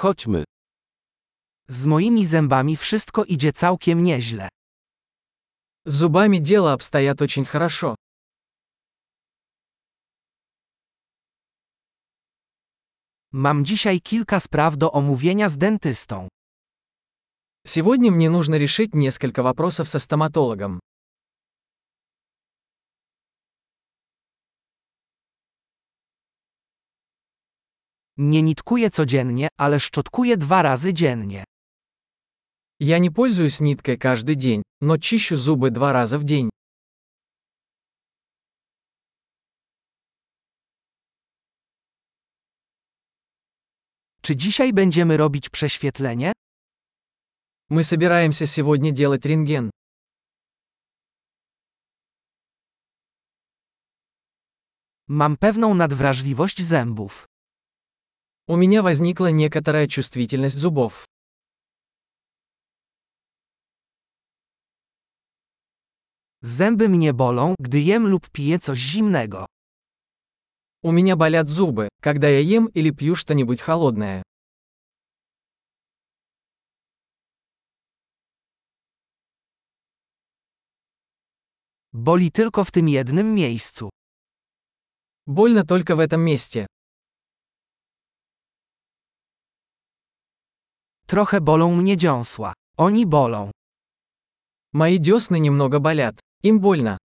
Chodźmy. Z moimi zębami wszystko idzie całkiem nieźle. С зубами дело обстоят очень хорошо. Mam dzisiaj kilka spraw do omówienia z dentystą. Сегодня мне нужно решить несколько вопросов со стоматологом. Nie nitkuję codziennie, ale szczotkuję dwa razy dziennie. Я не пользуюсь ниткой каждый день, но чищу зубы два раза в день. Czy dzisiaj będziemy robić prześwietlenie? Мы собираемся сегодня делать рентген. Mam pewną nadwrażliwość zębów. У меня возникла некоторая чувствительность зубов. Zęby mnie bolą, gdy jem lub piję coś zimnego. У меня болят зубы, когда я ем или пью что-нибудь холодное. Boli tylko w tym jednym miejscu. Больно только в этом месте. Trochę bolą mnie dziąsła. Oni bolą. Мои десны немного болят. Им больно.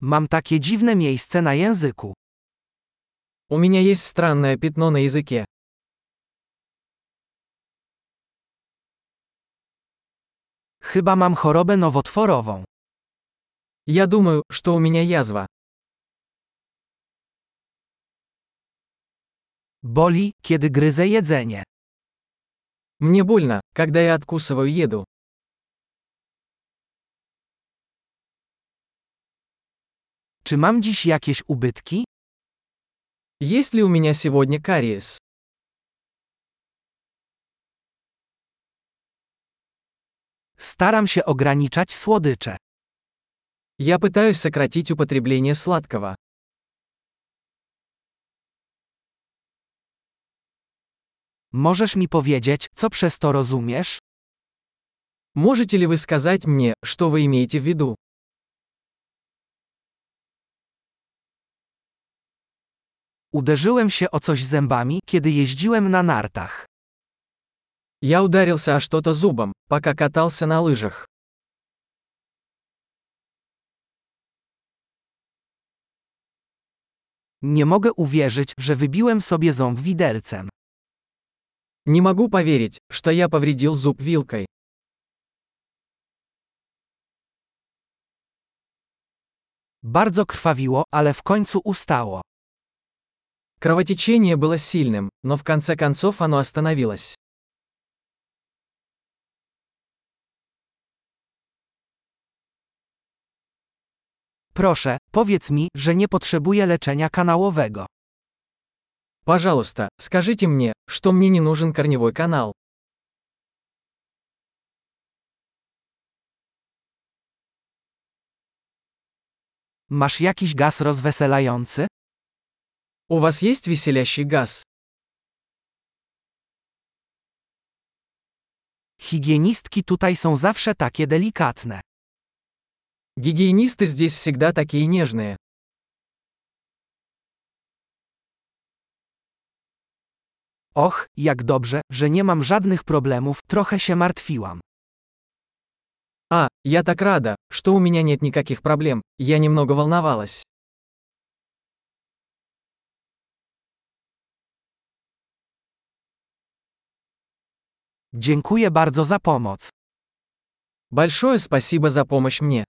Mam takie dziwne miejsce na języku. У меня есть странное пятно на языке. Chyba mam chorobę nowotworową. Я думаю, что у меня язва. Boli, kiedy gryzę jedzenie. Мне больно, когда я откусываю еду. Czy mam dziś jakieś ubytki? Есть ли у меня сегодня кариес? Staram się ograniczać słodycze. Я пытаюсь сократить употребление сладкого. Możesz mi powiedzieć, co przez to rozumiesz? Можете ли вы сказать мне, что вы имеете в виду? Uderzyłem się o coś zębami, kiedy jeździłem na nartach. Я ударился о что-то зубом, пока катался на лыжах. Nie mogę uwierzyć, że wybiłem sobie ząb widelcem. Не могу поверить, что я повредил зуб вилкой. Bardzo krwawiło, ale w końcu ustało. Кровотечение было сильным, но в конце концов оно остановилось. Proszę, powiedz mi, że nie potrzebuję leczenia kanałowego. Пожалуйста, скажите мне, что мне не нужен корневой канал. Masz jakiś gaz rozweselający? У вас есть веселящий газ? Higienistki tutaj są zawsze takie delikatne. Гигиенисты здесь всегда такие нежные. Och, jak dobrze, że nie mam żadnych problemów, trochę się martwiłam. А, я так рада, что у меня нет никаких проблем, я немного волновалась. Dziękuję bardzo za pomoc. Большое спасибо за помощь мне.